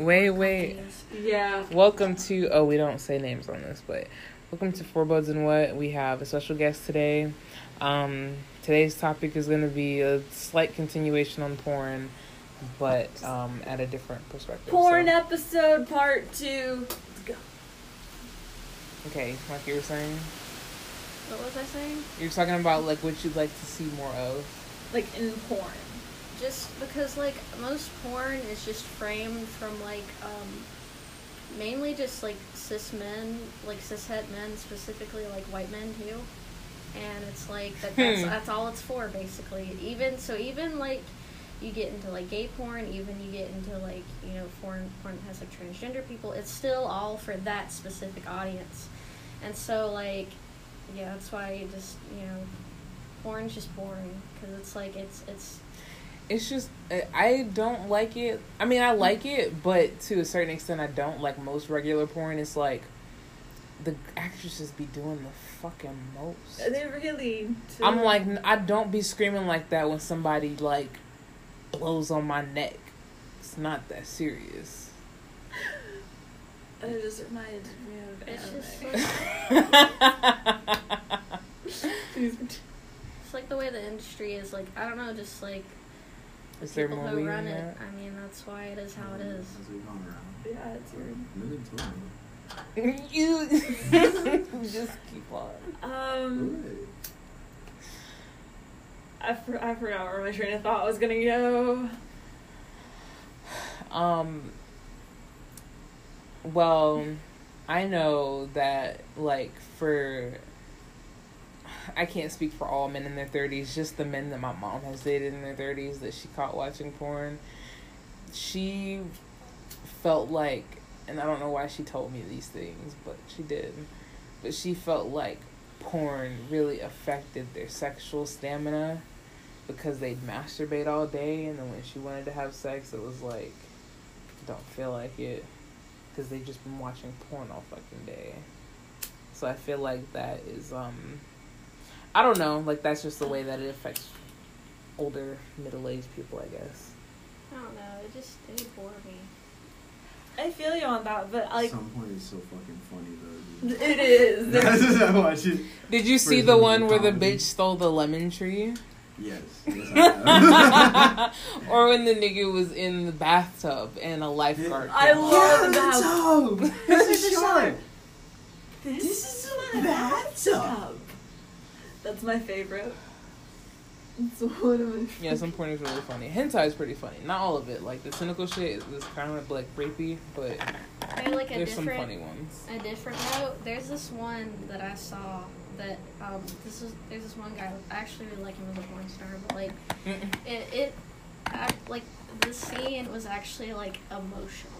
Wait, wait. Yeah. Welcome to. Oh, we don't say names on this, but welcome to Four Buds and What. We have a special guest today. Um, today's topic is going to be a slight continuation on porn, but um, at a different perspective. Porn So- episode part two. Let's go. Okay, like you were saying, What was I saying? you're talking about like what you'd like to see more of. Like in porn. Just because like most porn is just framed from like um mainly just like cis men, like cishet men specifically, like white men too. And it's like that that's Hmm. that's all it's for basically. Even so even like you get into like gay porn, even you get into like, you know, foreign porn that has like transgender people, it's still all for that specific audience. And so like yeah, that's why you just, you know, porn's just boring because it's like it's it's It's just I- I don't like it. I mean, I like it, but to a certain extent, I don't like most regular porn. It's like the actresses be doing the fucking most. They really. do. I'm like, I don't be screaming like that when somebody like blows on my neck. It's not that serious. It just reminded me of It's anime. just It's like the way the industry is. Like I don't know, just like Is people more who run it. that? I mean, that's why it is how it is. As we've gone around. yeah, it's weird. Women you just keep on. Um, I, for, I forgot where my train of thought was gonna go. Um. Well, I know that like for. I can't speak for all men in their thirties. Just the men that my mom has dated in their thirties that she caught watching porn. She felt like, and I don't know why she told me these things, but she did. But she felt like porn really affected their sexual stamina because they'd masturbate all day, and then when she wanted to have sex, it was like, don't feel like it, because they just been watching porn all fucking day. So I feel like that is um, I don't know, like that's just the way that it affects older middle aged people, I guess. I don't know. It just it bore me. I feel you on that, but like At Some point is so fucking funny though. Dude. it is. That's I watch it. Did you see the the one where the bitch stole the lemon tree? Yes. yes I have. or when the nigga was in the bathtub and a lifeguard. I love Yeah, the tub. This This is is the short. This, This is my a bathtub. bathtub. That's my favorite. It's one of my. Yeah, some porn is really funny. Hentai is pretty funny. Not all of it. Like the cynical shit is kind of like rapey, but Okay, like a there's some different funny ones. a different note. There's this one that I saw that um this is there's this one guy I actually really like him as a porn star, but like Mm-mm. it it I, like the scene was actually like emotional.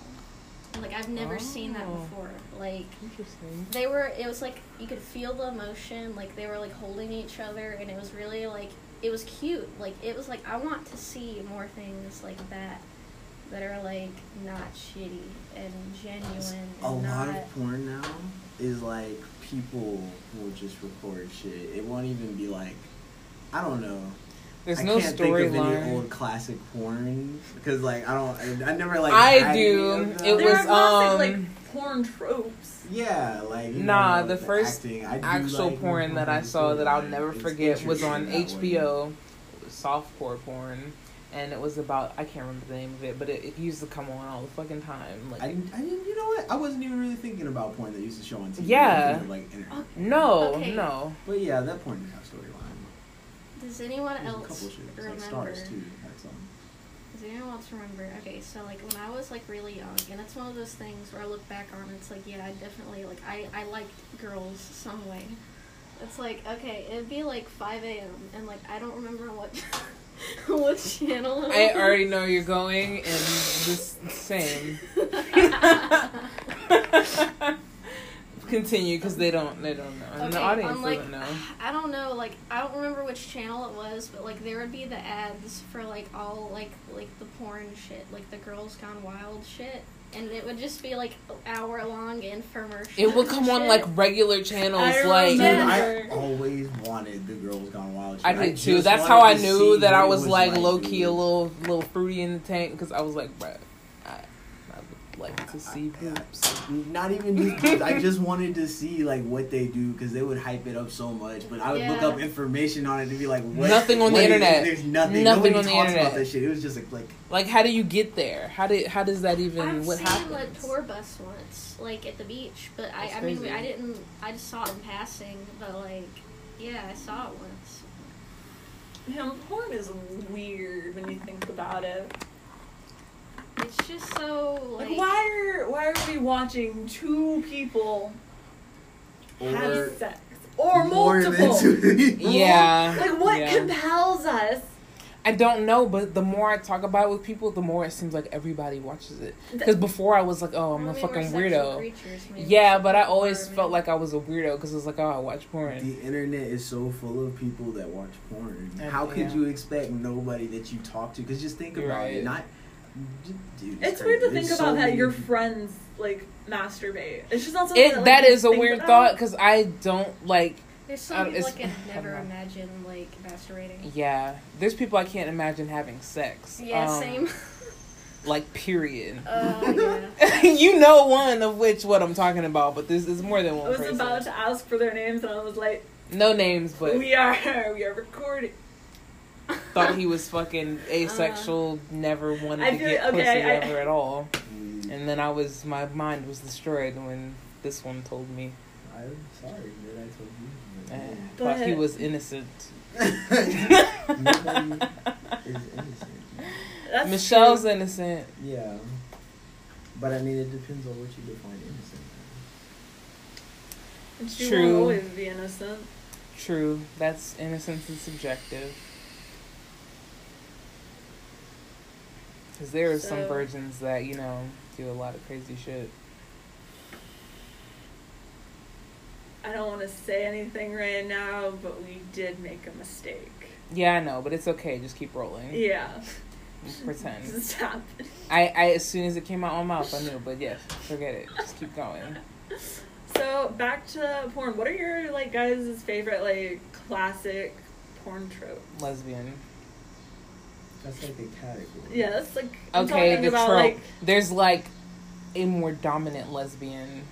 Like I've never seen that Oh. before. Like Interesting. they were it was like you could feel the emotion like they were like holding each other and it was really like it was cute like it was like i want to see more things like that that are like not shitty and genuine and A lot of porn now is like people will just record shit. It won't even be like, I don't know. There's I no can't think of any storyline. old classic porn because like I don't. I, I never like. I do. any of them. It there was, are classic um, like porn tropes. Yeah, like Nah, know, the like, first acting. I Actual like porn when that I saw that I'll never forget was on interesting that way. HBO. It was softcore porn, and it was about I can't remember the name of it, but it, it used to come on all the fucking time. Like I, didn't- I didn't. You know what? I wasn't even really thinking about porn that used to show on TV. Yeah. I was thinking of, like internet. no, Okay. no. But yeah, that porn didn't have storyline. Does anyone There's a else couple shit. It's remember like Stars too. Had some. does anyone else remember okay so like when i was like really young and it's one of those things where i look back on it's like yeah i definitely like i i liked girls some way it's like okay it'd be like 5 a.m and like i don't remember what what channel it I already know you're going, and this same. Continue, because they don't. They don't know, and the audience I'm like, doesn't know. I don't know, like I don't remember which channel it was, but like there would be the ads for like all like like the porn shit, like the Girls Gone Wild shit, and it would just be like hour long infomercials. It would come on like regular channels, I like Dude, remember. I always wanted the girls gone wild. Shit. I did too. just That's how I knew that I what it was, like, low dude. key a little little fruity in the tank because I was like, bruh, I, I like to see boobs. Not even just boobs. I just wanted to see like what they do because they would hype it up so much. But I would look up information on it to be like, what, Nothing on the what is- internet. There's nothing. Nothing Nobody on the internet. about that shit. It was just like, like Like, how do you get there? How did how does that even I've what seen happens? a tour bus once, like at the beach, but I, That's I mean, crazy. I didn't, I just saw it in passing, but like, yeah, I saw it once. You know, porn is weird when you think about it. It's just so like, Like, why are why are we watching two people or have sex or more multiple? than two. Yeah. Like, what yeah. compels us? I don't know, but the more I talk about it with people, the more it seems like everybody watches it. Because before I was like, oh, I'm a fucking weirdo. Yeah, but I always more, felt like I was a weirdo because it was like, oh, I watch porn. The internet is so full of people that watch porn. How could yeah. you expect nobody that you talk to? Because just think You're about right. it. Not, dude, It's weird to think There's about so that many your friends like masturbate. It's just not something It that, that like, is a weird about. thought because I don't like. There's some people I it's- could never don't imagine like masturbating. Yeah, there's people I can't imagine having sex. Yeah, Um, same. Like period. Uh, yeah. you know one of which what I'm talking about, but this is more than one. I was person. about to ask for their names and I was like, No names, but we are we are recording. Thought he was fucking asexual, never wanted I to get okay, pussy I- ever at all. Mm, And then I was my mind was destroyed when this one told me. I'm sorry that I told you. Eh, but- thought he was innocent. Nobody is innocent. That's Michelle's true. innocent. Yeah. But I mean, it depends on what you define innocent as. And she True. won't always be innocent. True, that's innocence is subjective. Because there are some virgins that you know do a lot of crazy shit. I don't want to say anything right now, but we did make a mistake. Yeah, I know, but it's okay. Just keep rolling. Yeah. Pretend. This happened. I, I as soon as it came out my mouth, I knew. But yeah, forget it. Just keep going. So back to porn. What are your like guys' favorite like classic porn trope? Lesbian. That's like a category. Yeah, that's like I'm Okay, the about trope. like There's like a more dominant lesbian.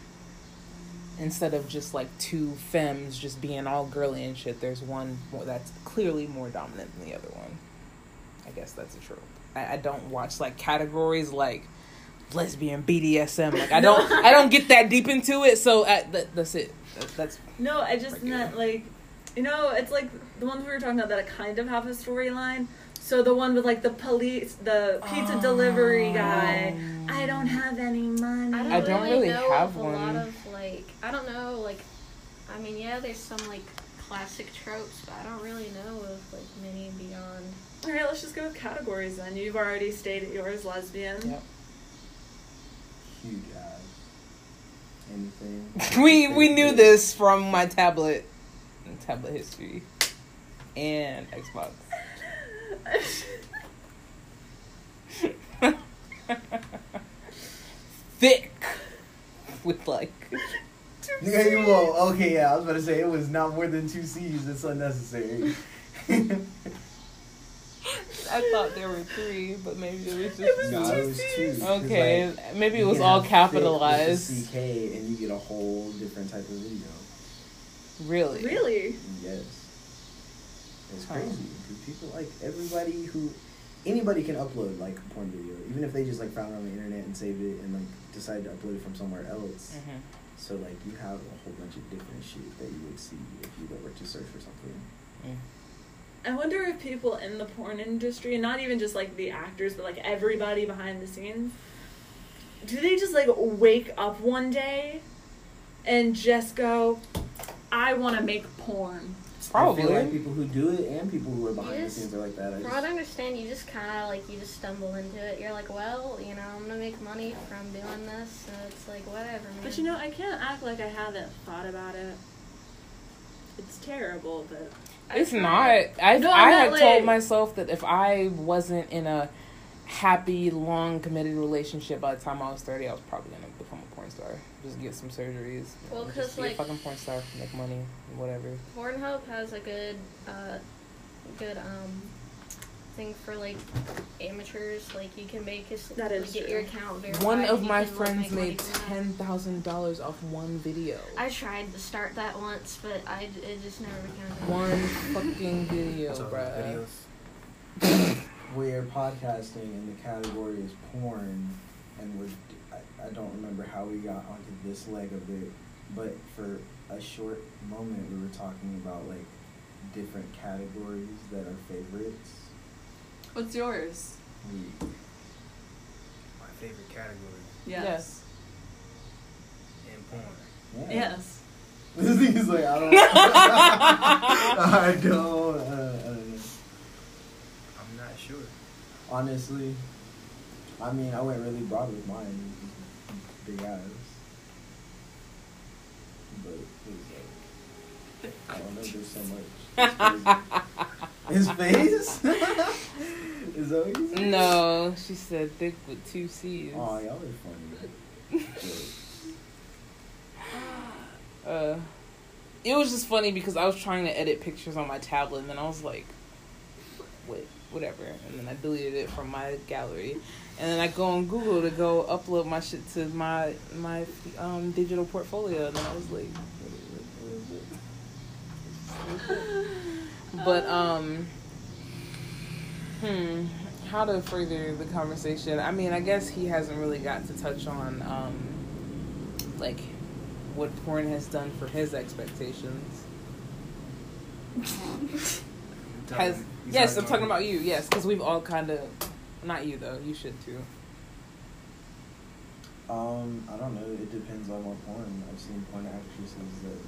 Instead of just like two femmes just being all girly and shit, there's one more that's clearly more dominant than the other one. I guess that's a trope. I, I don't watch like categories like lesbian BDSM. Like I don't I don't get that deep into it. So uh, that, that's it. That, that's no, I just Regular. meant like you know, it's like the ones we were talking about that kind of have a storyline. So the one with like the police, the pizza delivery oh. guy. I don't have any money. I don't, I don't really, really know have of a one. lot of like I don't know like I mean yeah there's some like classic tropes but I don't really know of like many beyond All right, let's just go with categories then. You've already stated yours, lesbian. Yep. Huge ass. Anything. we we knew this from my tablet tablet history and Xbox. Thick with like Nigga, you will. Okay, yeah, I was about to say it was not more than two C's. It's unnecessary. I thought there were three, but maybe it was just It was no, two it was two. Okay, like, maybe it was all have thick with the capitalized. CK, and you get a whole different type of video. Really? Really? Yes. It's crazy. Because people like everybody who anybody can upload like a porn video, even if they just like found it on the internet and saved it and like decided to upload it from somewhere else. Mhm. So like you have a whole bunch of different shit that you would see if you were to search for something. Mm. I wonder if people in the porn industry, and not even just like the actors, but like everybody behind the scenes, do they just like wake up one day and just go, I want to make porn? Probably. I feel like people who do it and people who are behind Yes. the scenes are like that. I from just, what I understand you just kind of like you just stumble into it you're like well you know I'm gonna make money from doing this so it's like whatever man But you know, I can't act like I haven't thought about it. It's terrible, but It's not. tried- I No, I had not, told myself that if I wasn't in a happy, long, committed relationship by the time I was thirty, I was probably gonna become a porn star. Just get some surgeries. Well, know, 'cause, just be like- a fucking porn star, make money, whatever. Pornhub has a good, uh, good um, thing for like amateurs. Like you can make a, That is get true. your account verified. One of my can, friends make made ten thousand dollars off one video. I tried to start that once, but I it just never became. One fucking video, So, bruh. videos. We're podcasting and the category is porn, and we're. I, I don't remember how we got onto this leg of it, but for a short moment we were talking about like different categories that are favorites. What's yours? We, My favorite category Yes. in porn. yeah. Yes. This is like I don't. I don't. Uh, I don't know. I'm not sure. Honestly, I mean, I went really broad with mine. Big ass. But it was like, I don't know, there's so much. His face? Is that what you said? No, she said thick with two C's. Oh, y'all are funny. But, Uh, it was just funny because I was trying to edit pictures on my tablet, and then I was like, "Wait, whatever," and then I deleted it from my gallery, and then I go on Google to go upload my shit to my my um, digital portfolio, and then I was like, what is it? What is it? but um, hmm, how to further the conversation? I mean, I guess he hasn't really got to touch on um, like what porn has done for his expectations. Has yes, I'm talking talking about you. Yes, because we've all kind of, not you though. You should too. um, I don't know. It depends on what porn. I've seen porn actresses that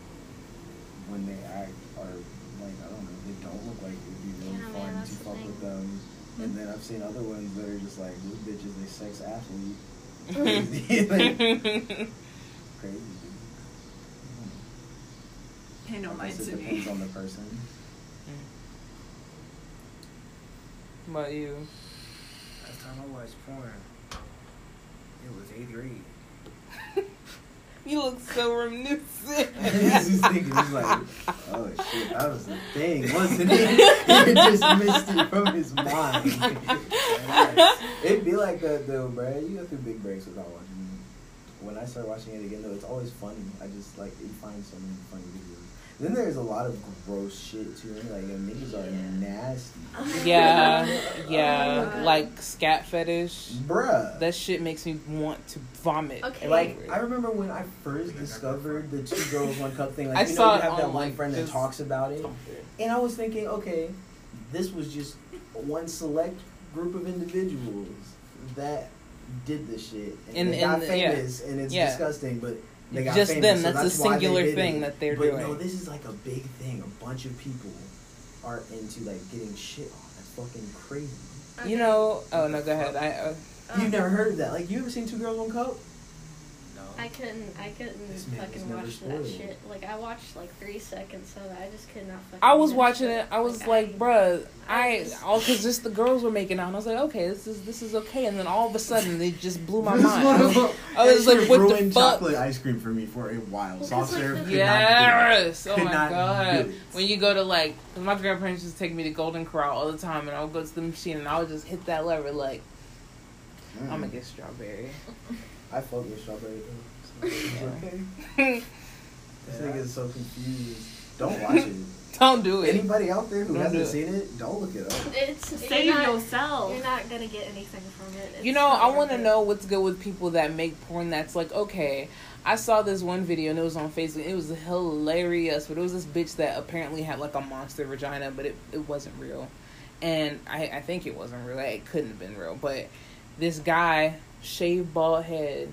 when they act are like I don't know. They don't look like it'd be really Yeah, fun that's to the fuck with them. And then I've seen other ones that are just like these bitches. They sex athlete. Like, crazy. dude. Pay no I mind guess to it depends on the person. What About you. Last time I watched porn, it was eighth grade. You look so reminiscent. he's thinking, he's like, oh shit, that was the thing, wasn't it? he just missed it from his mind. It'd be like that though, bro. You go through big breaks without watching it. When I start watching it again though, it's always funny. I just like you find so many funny videos. Then there's a lot of gross shit too. Like the niggas are nasty. yeah, Oh yeah, my God. like scat fetish. Bruh. That shit makes me want to vomit. Okay. Like. I remember when I first discovered the two girls one cup thing. Like I you know saw you it have that on, one like, friend that talks about it, and I was thinking, okay, this was just one select group of individuals that did this shit, and, And- they got and, yeah. famous, and it's Yeah. disgusting, but. They got Just famous, them, so that's a why they singular thing it. that they're doing. but doing. no, this is like a big thing. A bunch of people are into like getting shit on. That's fucking crazy. You know? Oh no, go ahead. I. Uh, Um, You've never heard of that? Like you ever seen Two Girls One Cup? No. I couldn't. I couldn't This man was fucking never watch spoiled. that shit. Like I watched like three seconds of it. I just could not fucking. I was do watching it. I was I- like, bruh, I I all because just the girls were making out. And I was like, okay, this is this is okay. And then all of a sudden, they just blew my mind. I was, motherfucker- I was like, what the ruined fuck? chocolate ice cream for me for a while. Well, Soft 'cause, like, serve. the- could Yes. Oh Could my not do god. it. When you go to like, 'cause my grandparents used to take me to Golden Corral all the time, and I would go to the machine and I would just hit that lever like, not do it. I'm Mm. gonna get strawberry. I fuck with strawberry though. So Yeah. This nigga is so confused. Don't watch it. Don't do it. Anybody out there who Don't hasn't do it. seen it, don't look it up. It's Save you're not, yourself. You're not gonna get anything from it. It's You know, I want to know what's good with people that make porn that's like, okay, I saw this one video and it was on Facebook. It was hilarious, but it was this bitch that apparently had like a monster vagina, but it, it wasn't real. And I, I think it wasn't real. It couldn't have been real. But this guy, shaved bald head,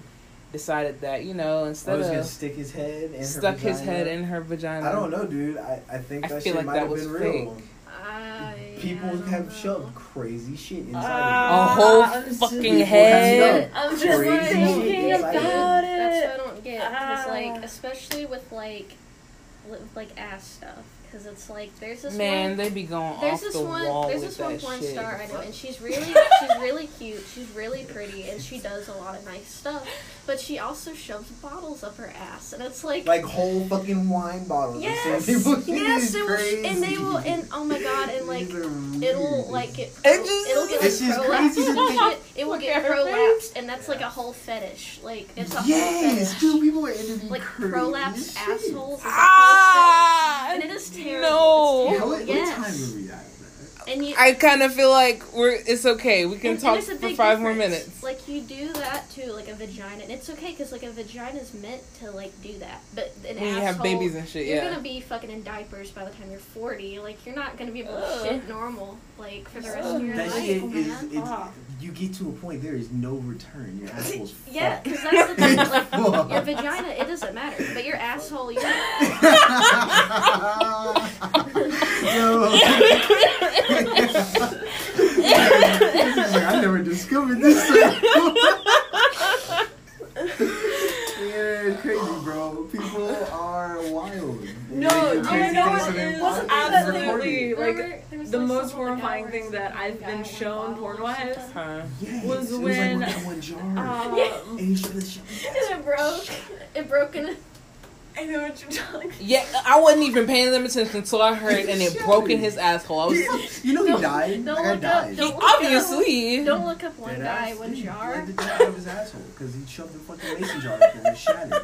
decided that, you know, I instead was gonna of stick his head in her stuck his vagina. head in her vagina. I don't know, dude. I, I think I that feel shit like might that have was been real. fake. I, People I have know. shoved crazy shit inside A Ah, whole I'm just- fucking head. I'm just crazy thinking shit about it. it. That's what I don't get. Cause Ah. like, especially with like, li- with, like ass stuff. Because it's like there's this Man, one, they be going there's off this the one wall there's this one that porn shit. star I know, and she's really she's really cute, she's really pretty, and she does a lot of nice stuff. But she also shoves bottles up her ass, and it's like. Like whole fucking wine bottles. I've seen Yes, yes, is it will, and they will, and oh my god, and like it'll weird. like get, It just- it'll get like just prolapsed. crazy to It'll get- It will get prolapsed, and that's like a whole fetish. Like it's a whole Yes, fetish. dude, people are into these Like crazy prolapsed shit. assholes is a whole Ah, fetish, and it is terrible. No. It's Yeah, terrible. what, what yes. time are we at? Man? And you, I kind of feel like we're. It's okay. We can and- and talk it's a for big five more minutes. Like you do that to like a vagina, and it's okay because like a vagina is meant to like do that. But an When you asshole, have babies and shit, you're yeah. gonna be fucking in diapers by the time you're 40. Like you're not gonna be able to Ugh. shit normal like for the rest of your That life, shit is, man. it's, Ah. you get to a point, there is no return. Your asshole's Yeah, because that's the thing. Like, your vagina, it doesn't matter. But your asshole, you're. Yo. I never discovered this. yeah, it's crazy, bro. People are wild. No, They do you know things what to their is bodies. absolutely like Remember, there was, the like, most horrifying thing that I've been shown went porn wise? Huh. Yes, was it was when, like that one jar. Um, and he showed the shit. And it broke. It broke in. I know what you're talking. Yeah, I wasn't even paying them attention until I heard, and it broke in his asshole. I was You know he Don't- died. don't That guy look up- don't he, look up- obviously. Don't look up one guy, ass. one He jar. Bled the dick out of his asshole because he shoved the fucking mason jar up and it shattered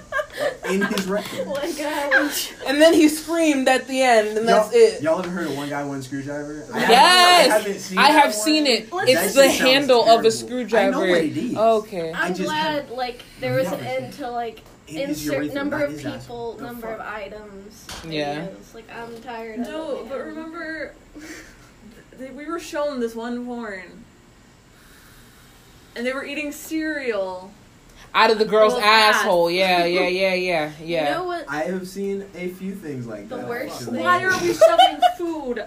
in his rectum. One guy, one jar. And then he screamed at the end, and that's y'all, it. Y'all ever heard of one guy, one screwdriver? I haven't- Yes! I haven't seen I have seen one. it. That It's the sounds handle of a screwdriver. I know what it is. Okay. I I'm just glad, have like, there was an end to, like, In his insert urethra, number of people, asshole. The number of items. Yeah. videos. Like, I'm tired of No, it. but man. remember, th- we were shown this one porn, and they were eating cereal. Out of the girl's Girl's asshole. Yeah, yeah, yeah, yeah, yeah. You know what? I have seen a few things like The that. worst thing- Why are we shoving food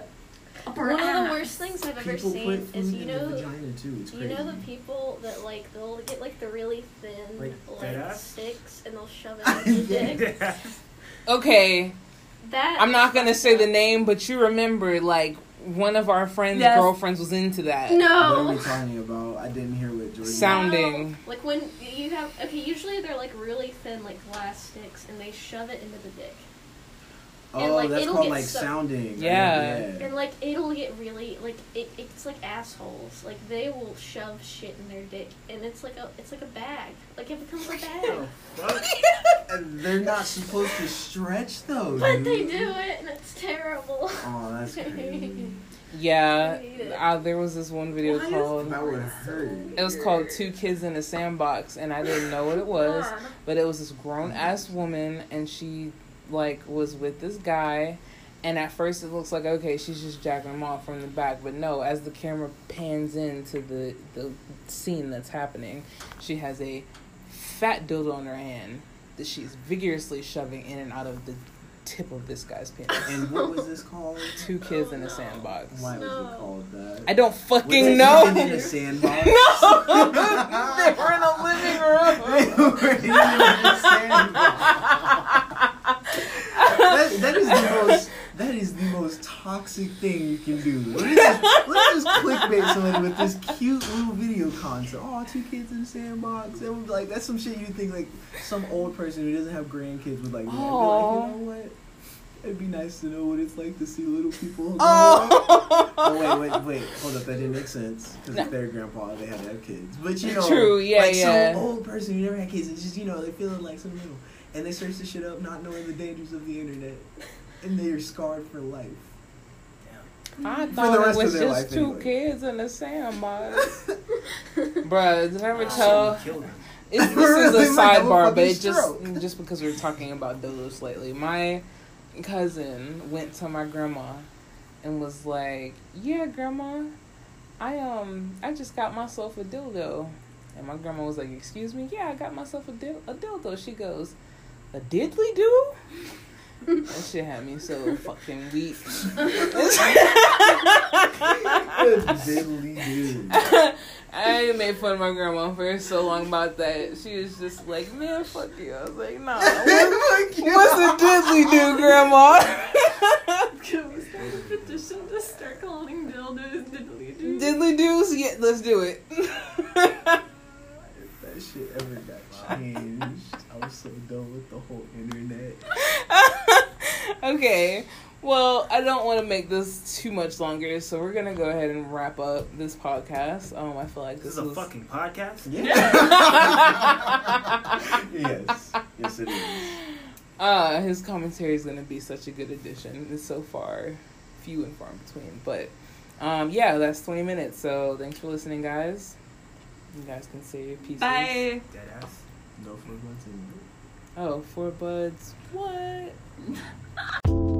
up our One of the worst things I've ever People put seen is in you the know vagina too. It's you crazy. know the people that like they'll get like the really thin Like like, sticks and they'll shove it in the dick. Okay, That I'm not gonna say the name, but you remember, like, one of our friends' Yes. girlfriends was into that. No. What are we talking about? I didn't hear what Jordan. Sounding. No. Like when you have okay, usually they're like really thin like glass sticks and they shove it into the dick. Oh, and, like, that's it'll called get like so- sounding. Yeah. And like it'll get really like it, it's like assholes. Like they will shove shit in their dick and it's like a it's like a bag. Like it becomes a bag. And they're not supposed to stretch though. But dude. they do it and it's terrible. Oh, that's crazy. Yeah, I hate it. uh, there was this one video Why called. that would hurt. It was called Two Kids in a Sandbox, and I didn't know what it was. God. But it was this grown ass woman, and she like was with this guy. And at first, it looks like okay, she's just jacking him off from the back. But no, as the camera pans into the the scene that's happening, she has a fat dildo on her hand that she's vigorously shoving in and out of the tip of this guy's penis. And what was this called? Two kids in a oh, sandbox. Why was it called that? I don't fucking it know. even in a sandbox? No, they were in a living They room. were in a sandbox. Is the most that is the most toxic thing you can do. Let's just, let's just clickbait somebody with this cute little video concept. Oh, two kids in a sandbox. That would, like that's some shit you think like some old person who doesn't have grandkids would like. Be like, you know what? It'd be nice to know what it's like to see little people. Oh. Oh wait, wait, wait! Hold up, that didn't make sense because if they're grandpa, they had to have kids. But you know, True, yeah, like yeah. some old person who never had kids, it's just you know they're feeling like some little, and they search the shit up, not knowing the dangers of the internet, and they're scarred for life. I thought rest it was just life, two anyway. kids in a sandbox. Bruh, did I ever tell? killed. It's, this is a might have a sidebar, but it just just because we're talking about dildos lately. My cousin went to my grandma and was like, "Yeah, grandma, I um I just got myself a dildo." And my grandma was like, "Excuse me? Yeah, I got myself a dil- a dildo." She goes, "A diddly do?" that shit had me so fucking weak. Diddly do. I made fun of my grandma for so long about that. She was just like, "Man, fuck you." I was like, "Nah, what, Fuck you. what's the diddly do, grandma?" Can we start a petition to start calling dildos diddly doo? diddly doos? Yeah, let's do it. If that shit ever got changed, I was so done with the whole internet. okay. Well, I don't want to make this too much longer, so we're gonna go ahead and wrap up this podcast. Um, I feel like This this, is a was fucking podcast. Yeah. yes. Yes, it is. uh, his commentary is gonna be such a good addition. It's so far few and far in between, but um, yeah, that's twenty minutes. So thanks for listening, guys. You guys can say your pieces. Bye. Deadass. No for months in Oh, four buds. What?